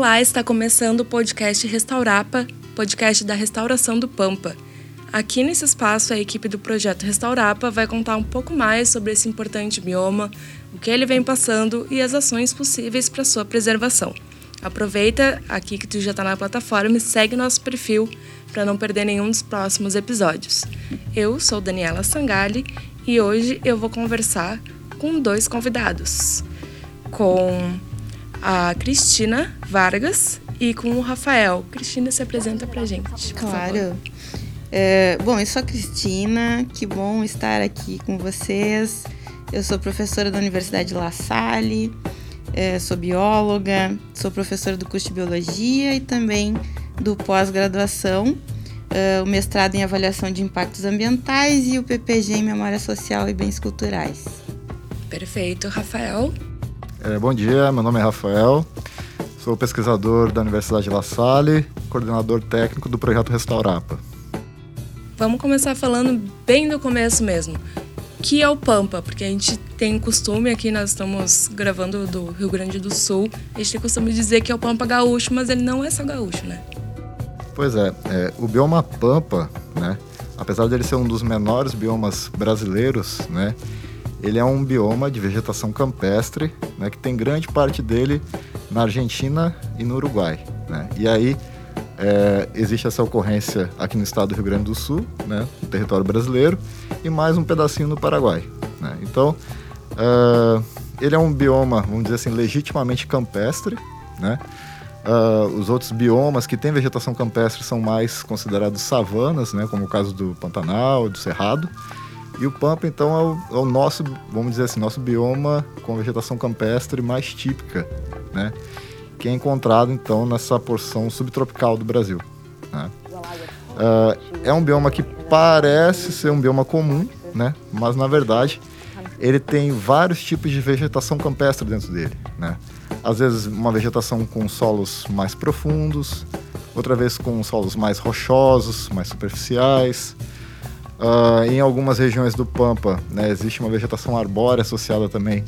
Olá, está começando o podcast Restaurapa, podcast da restauração do Pampa. Aqui nesse espaço, a equipe do projeto Restaurapa vai contar um pouco mais sobre esse importante bioma, o que ele vem passando e as ações possíveis para sua preservação. Aproveita aqui que tu já está na plataforma e segue nosso perfil para não perder nenhum dos próximos episódios. Eu sou Daniela Sangali e hoje eu vou conversar com dois convidados, com a Cristina Vargas e com o Rafael. Cristina se apresenta para gente. Claro. É, bom, eu sou a Cristina, que bom estar aqui com vocês. Eu sou professora da Universidade La Salle, é, sou bióloga, sou professora do curso de Biologia e também do pós-graduação, é, o mestrado em Avaliação de Impactos Ambientais e o PPG em Memória Social e Bens Culturais. Perfeito. Rafael? É, bom dia, meu nome é Rafael, sou pesquisador da Universidade La Salle, coordenador técnico do projeto Restaurapa. Vamos começar falando bem do começo mesmo. Que é o Pampa, porque a gente tem costume aqui, nós estamos gravando do Rio Grande do Sul, a gente tem costume de dizer que é o Pampa gaúcho, mas ele não é só gaúcho, né? Pois é, é o bioma Pampa, né, apesar dele ser um dos menores biomas brasileiros, né, ele é um bioma de vegetação campestre, né, que tem grande parte dele na Argentina e no Uruguai. Né? E aí é, existe essa ocorrência aqui no estado do Rio Grande do Sul, né, no território brasileiro, e mais um pedacinho no Paraguai. Né? Então, uh, ele é um bioma, vamos dizer assim, legitimamente campestre. Né? Uh, os outros biomas que têm vegetação campestre são mais considerados savanas, né, como o caso do Pantanal, do Cerrado. E o Pampa, então, é o, é o, nosso, vamos dizer assim, nosso bioma com vegetação campestre mais típica, né? que é encontrado então nessa porção subtropical do Brasil. Né? Uh, é um bioma que parece ser um bioma comum, né? mas na verdade ele tem vários tipos de vegetação campestre dentro dele. Né? Às vezes uma vegetação com solos mais profundos, outra vez com solos mais rochosos, mais superficiais. Uh, em algumas regiões do Pampa né, existe uma vegetação arbórea associada também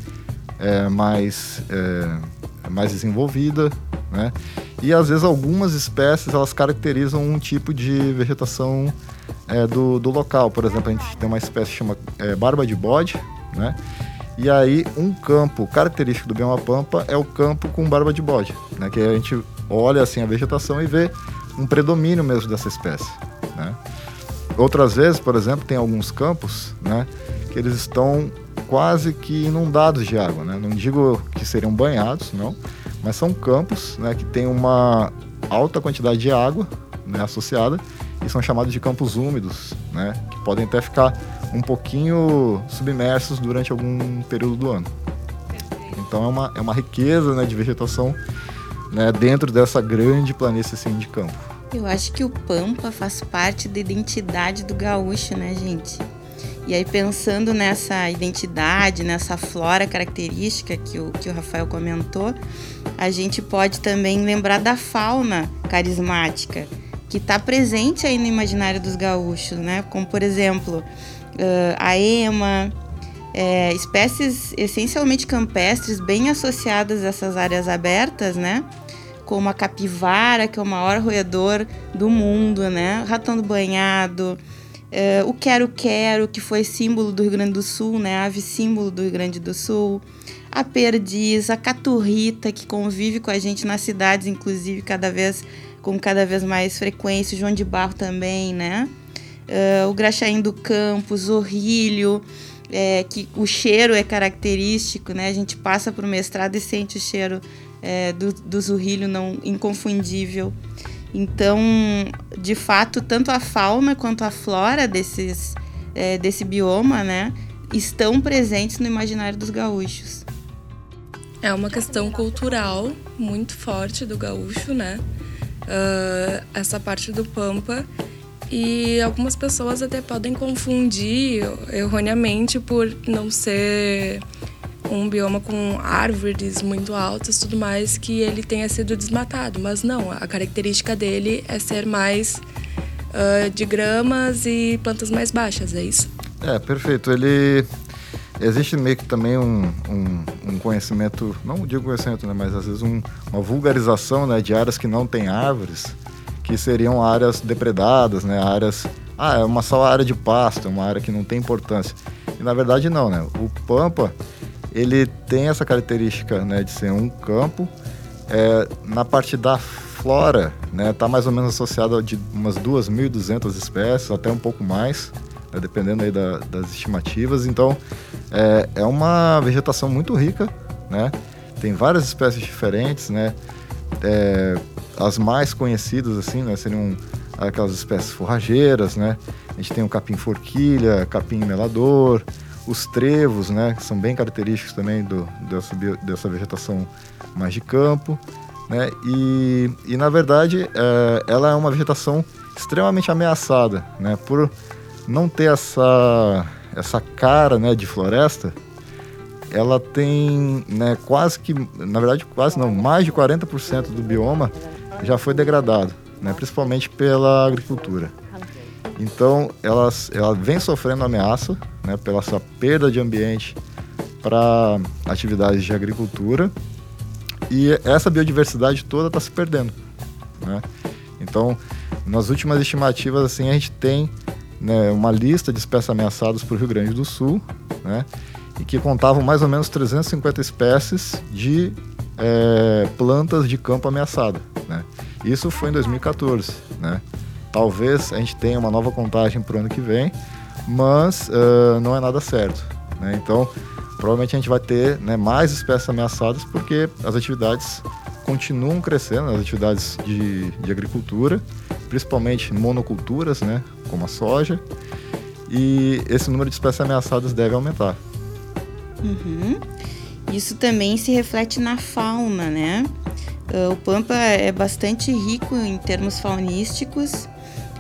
é, mais é, mais desenvolvida, né? E às vezes algumas espécies elas caracterizam um tipo de vegetação é, do, do local. Por exemplo, a gente tem uma espécie que chama é, barba de bode, né? E aí um campo característico do bioma pampa é o campo com barba de bode, né? Que a gente olha assim a vegetação e vê um predomínio mesmo dessa espécie? Outras vezes, por exemplo, tem alguns campos, né? Que eles estão quase que inundados de água, né? Não digo que seriam banhados, não, mas são campos, né, que têm uma alta quantidade de água, né, associada e são chamados de campos úmidos, né, que podem até ficar um pouquinho submersos durante algum período do ano. Então é uma, é uma riqueza né, de vegetação né, dentro dessa grande planície assim, de campo. Eu acho que o Pampa faz parte da identidade do gaúcho, né, gente? E aí, pensando nessa identidade, nessa flora característica que o, que o Rafael comentou, a gente pode também lembrar da fauna carismática que está presente aí no imaginário dos gaúchos, né? Como, por exemplo, uh, a ema, é, espécies essencialmente campestres, bem associadas a essas áreas abertas, né? Como a capivara, que é o maior roedor do mundo, né? Ratão do banhado, Uh, o Quero Quero, que foi símbolo do Rio Grande do Sul, né? Ave símbolo do Rio Grande do Sul. A Perdiz, a Caturrita, que convive com a gente nas cidades, inclusive, cada vez com cada vez mais frequência. O João de Barro também, né? Uh, o Graxaim do Campos, o Rilho, é, que o cheiro é característico, né? A gente passa por mestrado e sente o cheiro é, do, do zurrilho não inconfundível. Então, de fato, tanto a fauna quanto a flora desses, é, desse bioma, né, estão presentes no imaginário dos gaúchos. É uma questão cultural muito forte do gaúcho, né? Uh, essa parte do Pampa. E algumas pessoas até podem confundir erroneamente por não ser um bioma com árvores muito altas tudo mais, que ele tenha sido desmatado. Mas não, a característica dele é ser mais uh, de gramas e plantas mais baixas, é isso? É, perfeito. Ele, existe meio que também um, um, um, conhecimento, não digo conhecimento, né, mas às vezes um, uma vulgarização né, de áreas que não têm árvores, que seriam áreas depredadas, né, áreas. Ah, é uma só área de pasto, é uma área que não tem importância. E na verdade não, né? O Pampa, ele tem essa característica né, de ser um campo. É, na parte da flora, né, tá mais ou menos associada de umas 2.200 espécies, até um pouco mais né, dependendo aí da, das estimativas. Então, é, é uma vegetação muito rica, né? Tem várias espécies diferentes, né? É, as mais conhecidas, assim, né, seriam aquelas espécies forrageiras, né? A gente tem o capim forquilha, capim melador, os trevos, né? Que são bem característicos também do, dessa, dessa vegetação mais de campo, né? E, e na verdade, é, ela é uma vegetação extremamente ameaçada, né? Por não ter essa, essa cara né, de floresta, ela tem né, quase que, na verdade quase não, mais de 40% do bioma já foi degradado, né, principalmente pela agricultura. Então ela, ela vem sofrendo ameaça né, pela essa perda de ambiente para atividades de agricultura e essa biodiversidade toda está se perdendo. Né? Então, nas últimas estimativas, assim, a gente tem né, uma lista de espécies ameaçadas para o Rio Grande do Sul, né, e que contavam mais ou menos 350 espécies de é, plantas de campo ameaçada. Né. Isso foi em 2014. Né. Talvez a gente tenha uma nova contagem para o ano que vem, mas uh, não é nada certo. Né. Então, provavelmente a gente vai ter né, mais espécies ameaçadas porque as atividades continuam crescendo, as atividades de, de agricultura, principalmente monoculturas, né, como a soja, e esse número de espécies ameaçadas deve aumentar. Uhum. Isso também se reflete na fauna, né? Ah, o Pampa é bastante rico em termos faunísticos.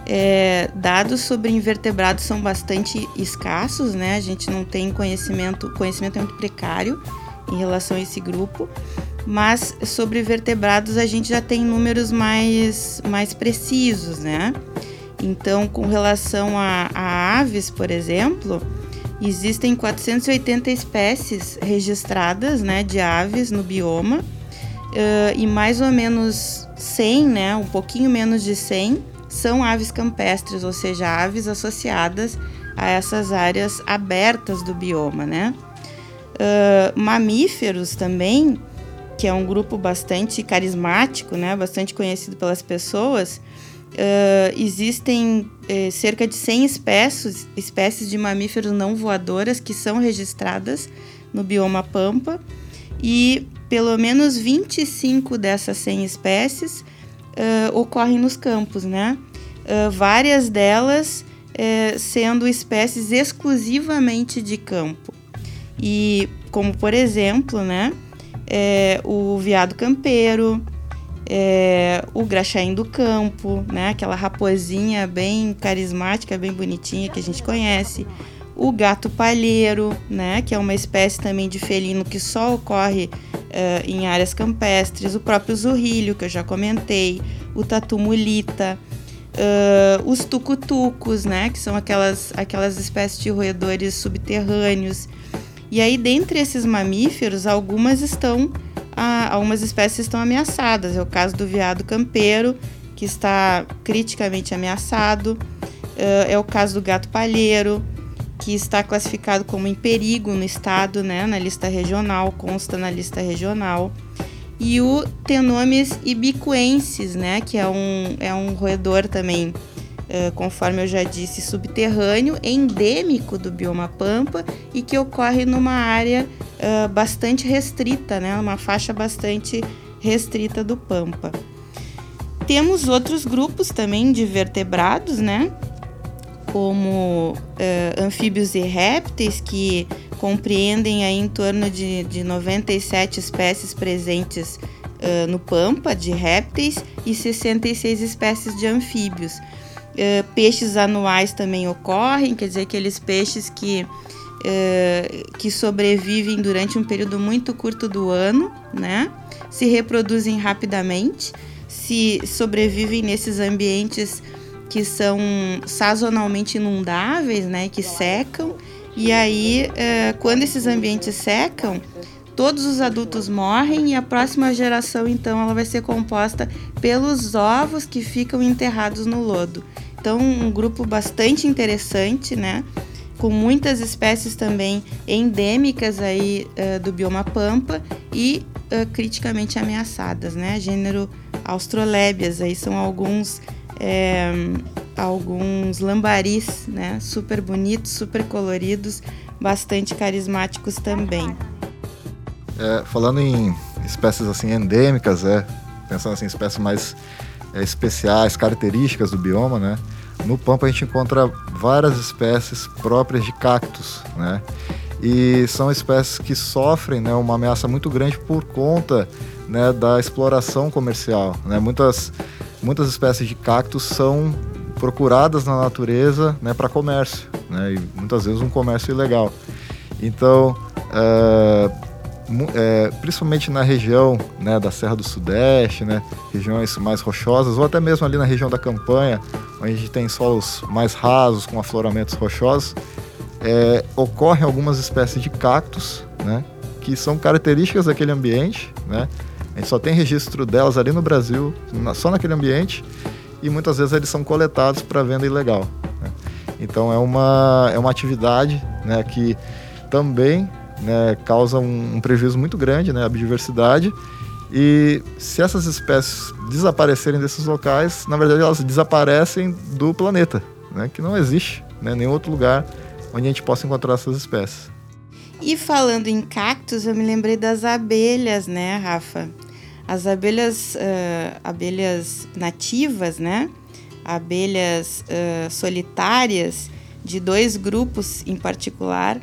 É, dados sobre invertebrados são bastante escassos, né? A gente não tem conhecimento, conhecimento é muito precário em relação a esse grupo mas sobre vertebrados a gente já tem números mais, mais precisos, né? Então, com relação a, a aves, por exemplo, existem 480 espécies registradas né, de aves no bioma uh, e mais ou menos 100, né, um pouquinho menos de 100, são aves campestres, ou seja, aves associadas a essas áreas abertas do bioma, né? Uh, mamíferos também que é um grupo bastante carismático, né, bastante conhecido pelas pessoas, uh, existem uh, cerca de 100 espécies, espécies de mamíferos não voadoras que são registradas no bioma Pampa e pelo menos 25 dessas 100 espécies uh, ocorrem nos campos, né? Várias delas sendo espécies exclusivamente de campo. E como por exemplo, né? é, o veado campeiro, é, o graxaim do campo, né? Aquela raposinha bem carismática, bem bonitinha que a gente conhece. O gato palheiro, né? Que é uma espécie também de felino que só ocorre em áreas campestres. O próprio zurrilho, que eu já comentei. O tatu mulita. Uh, os tucutucos, né? Que são aquelas, aquelas espécies de roedores subterrâneos. E aí, dentre esses mamíferos, algumas estão, ah, algumas espécies estão ameaçadas. É o caso do veado campeiro, que está criticamente ameaçado. Uh, é o caso do gato palheiro, que está classificado como em perigo no estado, né, na lista regional, consta na lista regional. E o Tenomes ibicuensis, né, que é um, é um roedor também eh, conforme eu já disse, subterrâneo, endêmico do bioma Pampa e que ocorre numa área uh, bastante restrita, né? uma faixa bastante restrita do Pampa. Temos outros grupos também de vertebrados, né? como uh, anfíbios e répteis, que compreendem aí em torno de, de 97 espécies presentes uh, no Pampa de répteis e 66 espécies de anfíbios. Uh, peixes anuais também ocorrem, quer dizer, aqueles peixes que, uh, que sobrevivem durante um período muito curto do ano, né? Se reproduzem rapidamente, se sobrevivem nesses ambientes que são sazonalmente inundáveis, né? Que secam E aí, é, quando esses ambientes secam, todos os adultos morrem e a próxima geração, então, ela vai ser composta pelos ovos que ficam enterrados no lodo. Então, um grupo bastante interessante, né? Com muitas espécies também endêmicas aí uh, do bioma pampa e uh, criticamente ameaçadas, né? Gênero Austrolébias, aí são alguns é, alguns lambaris, né? Super bonitos, super coloridos, bastante carismáticos também. É, falando em espécies assim endêmicas, é, pensando assim, espécies mais é, especiais, características do bioma, né? No Pampa a gente encontra várias espécies próprias de cactos, né? E são espécies que sofrem né, uma ameaça muito grande por conta né, da exploração comercial. Né? Muitas, muitas espécies de cactos são procuradas na natureza né, para comércio, né? e muitas vezes um comércio ilegal. Então, é, é, principalmente na região né, da Serra do Sudeste, né, regiões mais rochosas, ou até mesmo ali na região da Campanha, onde a gente tem solos mais rasos, com afloramentos rochosos, é, ocorrem algumas espécies de cactos, né, que são características daquele ambiente, né, a gente só tem registro delas ali no Brasil, só naquele ambiente, e muitas vezes eles são coletados para venda ilegal. Né. Então é uma, é uma atividade né, que também né, causa um, um, prejuízo muito grande né, à biodiversidade. E se essas espécies desaparecerem desses locais, na verdade elas desaparecem do planeta, né, que não existe né, nenhum outro lugar onde a gente possa encontrar essas espécies. E falando em cactos, eu me lembrei das abelhas, né, Rafa? As abelhas, uh, abelhas nativas, né? Abelhas uh, solitárias de dois grupos em particular,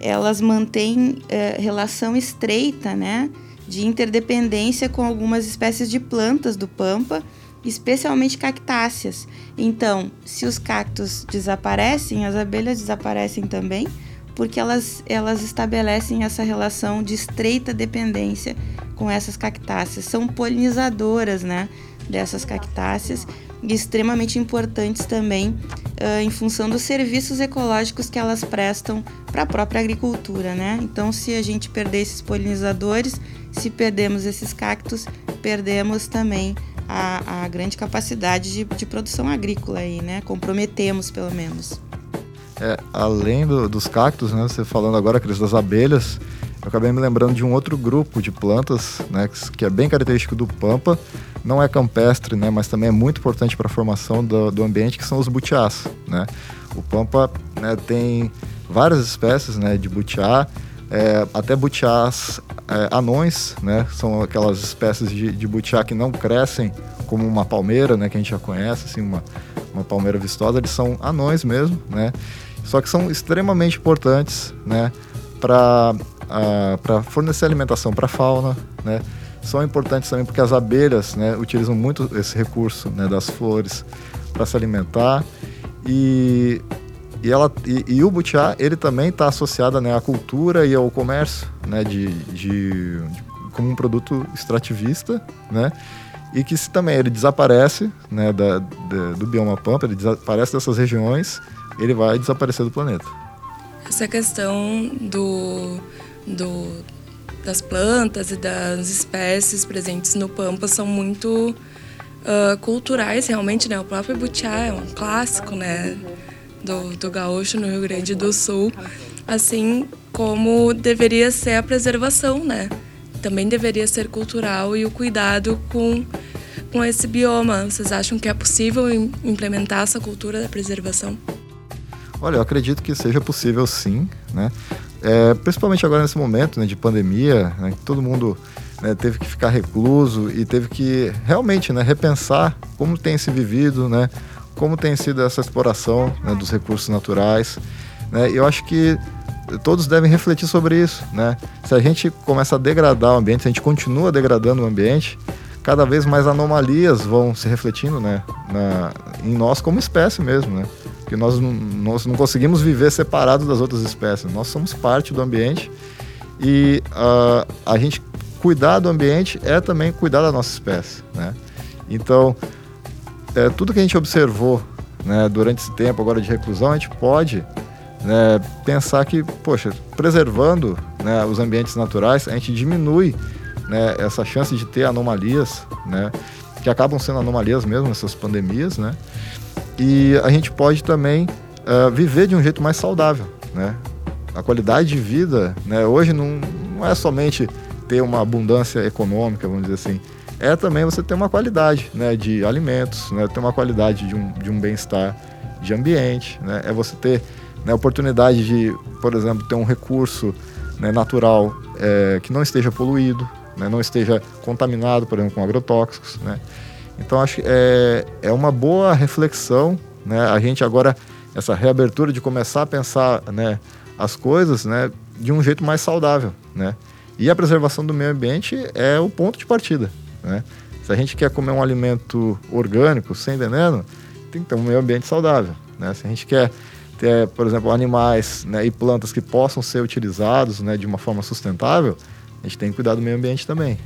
elas mantêm é, relação estreita, né, de interdependência com algumas espécies de plantas do pampa, especialmente cactáceas. Então, se os cactos desaparecem, as abelhas desaparecem também, porque elas, elas estabelecem essa relação de estreita dependência com essas cactáceas. São polinizadoras, né, dessas cactáceas e extremamente importantes também uh, em função dos serviços ecológicos que elas prestam para a própria agricultura, né? Então, se a gente perder esses polinizadores, se perdemos esses cactos, perdemos também a, a grande capacidade de, de, produção agrícola aí, né? Comprometemos, pelo menos. É, além do, dos cactos, né? Você falando agora, Cris, das abelhas, eu acabei me lembrando de um outro grupo de plantas, né? Que é bem característico do Pampa, não é campestre, né, mas também é muito importante para a formação do, do, ambiente, que são os butiás. Né? O Pampa né, tem várias espécies né, de butiá, é, até butiás é, anões, né, são aquelas espécies de, de butiá que não crescem como uma palmeira, né, que a gente já conhece, assim, uma, uma palmeira vistosa, eles são anões mesmo, né, só que são extremamente importantes né, para fornecer alimentação para a fauna, né, são importantes também porque as abelhas né, utilizam muito esse recurso né, das flores para se alimentar. E, e, ela, e, e o butiá ele também está associado né, à cultura e ao comércio né, de, de, de, como um produto extrativista né, e que se também ele desaparece né, da, da, do bioma pampa, ele desaparece dessas regiões, ele vai desaparecer do planeta. Essa questão do, do das plantas e das espécies presentes no Pampa são muito uh, culturais, realmente, né? O próprio butiá é um clássico, né? Do, do gaúcho no Rio Grande do Sul, assim como deveria ser a preservação, né? Também deveria ser cultural e o cuidado com, com esse bioma. Vocês acham que é possível implementar essa cultura da preservação? Olha, eu acredito que seja possível sim, né? É, principalmente agora nesse momento né, de pandemia, né, que todo mundo né, teve que ficar recluso e teve que realmente né, repensar como tem se vivido, né, como tem sido essa exploração né, dos recursos naturais. Né, eu acho que todos devem refletir sobre isso. Né? Se a gente começa a degradar o ambiente, se a gente continua degradando o ambiente, cada vez mais anomalias vão se refletindo né, na, em nós como espécie mesmo. Né? Porque nós, nós não conseguimos viver separado das outras espécies. Nós somos parte do ambiente e uh, a gente cuidar do ambiente é também cuidar da nossa espécie. Né? Então, é, tudo que a gente observou né, durante esse tempo agora de reclusão, a gente pode né, pensar que, poxa, preservando né, os ambientes naturais, a gente diminui né, essa chance de ter anomalias, né, que acabam sendo anomalias mesmo nessas pandemias, né, e a gente pode também uh, viver de um jeito mais saudável, né. A qualidade de vida, né, hoje não, não é somente ter uma abundância econômica, vamos dizer assim, é também você ter uma qualidade né, de alimentos, né, ter uma qualidade de um, de um bem-estar de ambiente, né, é você ter né, oportunidade de, por exemplo, ter um recurso né, natural é, que não esteja poluído, né, não esteja contaminado, por exemplo, com agrotóxicos. Né. Então, acho que é, é uma boa reflexão, né, a gente agora, essa reabertura de começar a pensar né, as coisas né, de um jeito mais saudável. Né. E a preservação do meio ambiente é o ponto de partida. Né. Se a gente quer comer um alimento orgânico, sem veneno, tem que ter um meio ambiente saudável. Né? Se a gente quer ter, por exemplo, animais né, e plantas que possam ser utilizados né, de uma forma sustentável, a gente tem que cuidar do meio ambiente também.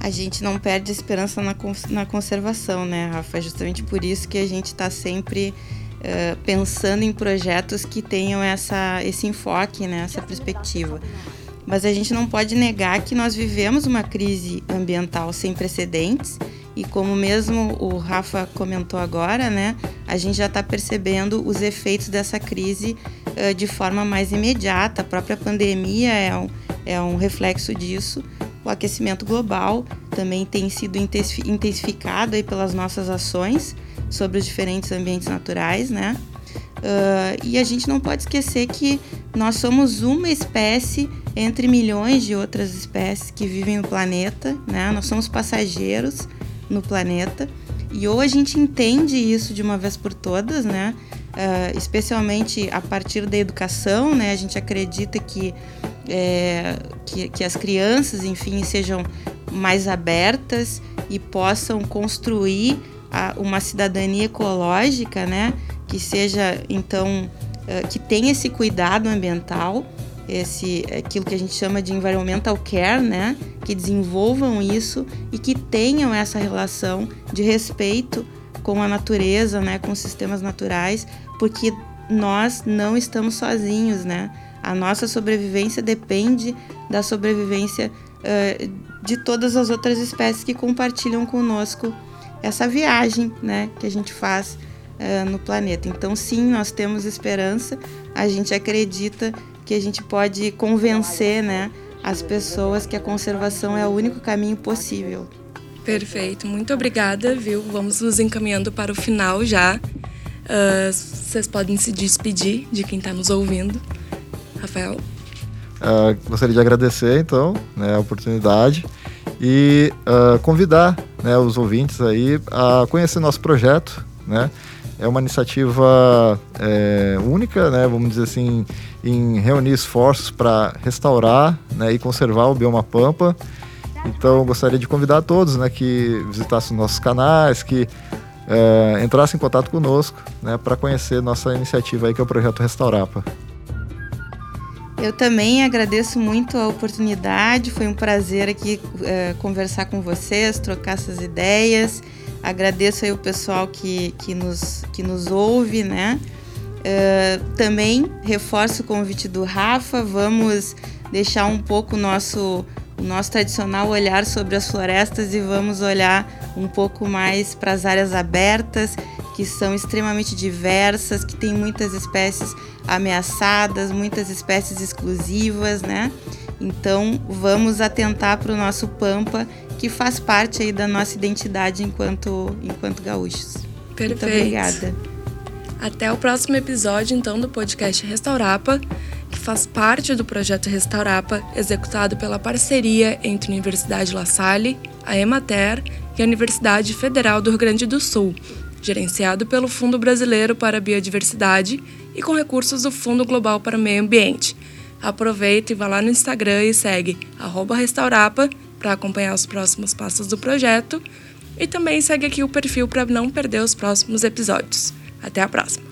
A gente não perde esperança na, na conservação, né, Rafa? É justamente por isso que a gente está sempre uh, pensando em projetos que tenham essa, esse enfoque, né, essa perspectiva. Mas a gente não pode negar que nós vivemos uma crise ambiental sem precedentes e como mesmo o Rafa comentou agora, né, a gente já está percebendo os efeitos dessa crise uh, de forma mais imediata. A própria pandemia é um, é um reflexo disso. O aquecimento global também tem sido intensificado aí pelas nossas ações sobre os diferentes ambientes naturais, né? Uh, e a gente não pode esquecer que nós somos uma espécie entre milhões de outras espécies que vivem no planeta, né? Nós somos passageiros no planeta. E ou a gente entende isso de uma vez por todas, né? Uh, especialmente a partir da educação, né? A gente acredita que, é, que, que, as crianças, enfim, sejam mais abertas e possam construir a, uma cidadania ecológica, né? Que seja, então, uh, que tenha esse cuidado ambiental esse aquilo que a gente chama de environmental care, né, que desenvolvam isso e que tenham essa relação de respeito com a natureza, né, com os sistemas naturais, porque nós não estamos sozinhos, né? A nossa sobrevivência depende da sobrevivência uh, de todas as outras espécies que compartilham conosco essa viagem, né, que a gente faz uh, no planeta. Então, sim, nós temos esperança. A gente acredita que a gente pode convencer né, as pessoas que a conservação é o único caminho possível. Perfeito, muito obrigada, viu? Vamos nos encaminhando para o final já. Uh, vocês podem se despedir de quem está nos ouvindo. Rafael? Uh, gostaria de agradecer, então, né, a oportunidade e uh, convidar né, os ouvintes aí a conhecer nosso projeto, né? É uma iniciativa é, única, né, vamos dizer assim, em reunir esforços para restaurar né, e conservar o bioma pampa. Então, gostaria de convidar todos né, que visitassem nossos canais, que é, entrassem em contato conosco né, para conhecer nossa iniciativa aí, que é o Projeto Restaurapa. Eu também agradeço muito a oportunidade, foi um prazer aqui é, conversar com vocês, trocar essas ideias. Agradeço aí o pessoal que, que, nos, que nos ouve, né? Uh, também reforço o convite do Rafa, vamos deixar um pouco nosso, o nosso tradicional olhar sobre as florestas e vamos olhar um pouco mais para as áreas abertas, que são extremamente diversas, que tem muitas espécies ameaçadas, muitas espécies exclusivas, né? Então vamos atentar para o nosso Pampa que faz parte aí da nossa identidade enquanto, enquanto gaúchos. Perfeito. Muito obrigada. Até o próximo episódio, então, do podcast Restaurapa, que faz parte do projeto Restaurapa, executado pela parceria entre a Universidade La Salle, a Emater e a Universidade Federal do Rio Grande do Sul, gerenciado pelo Fundo Brasileiro para a Biodiversidade e com recursos do Fundo Global para o Meio Ambiente. Aproveita e vá lá no Instagram e segue Restaurapa para acompanhar os próximos passos do projeto e também segue aqui o perfil para não perder os próximos episódios. Até a próxima!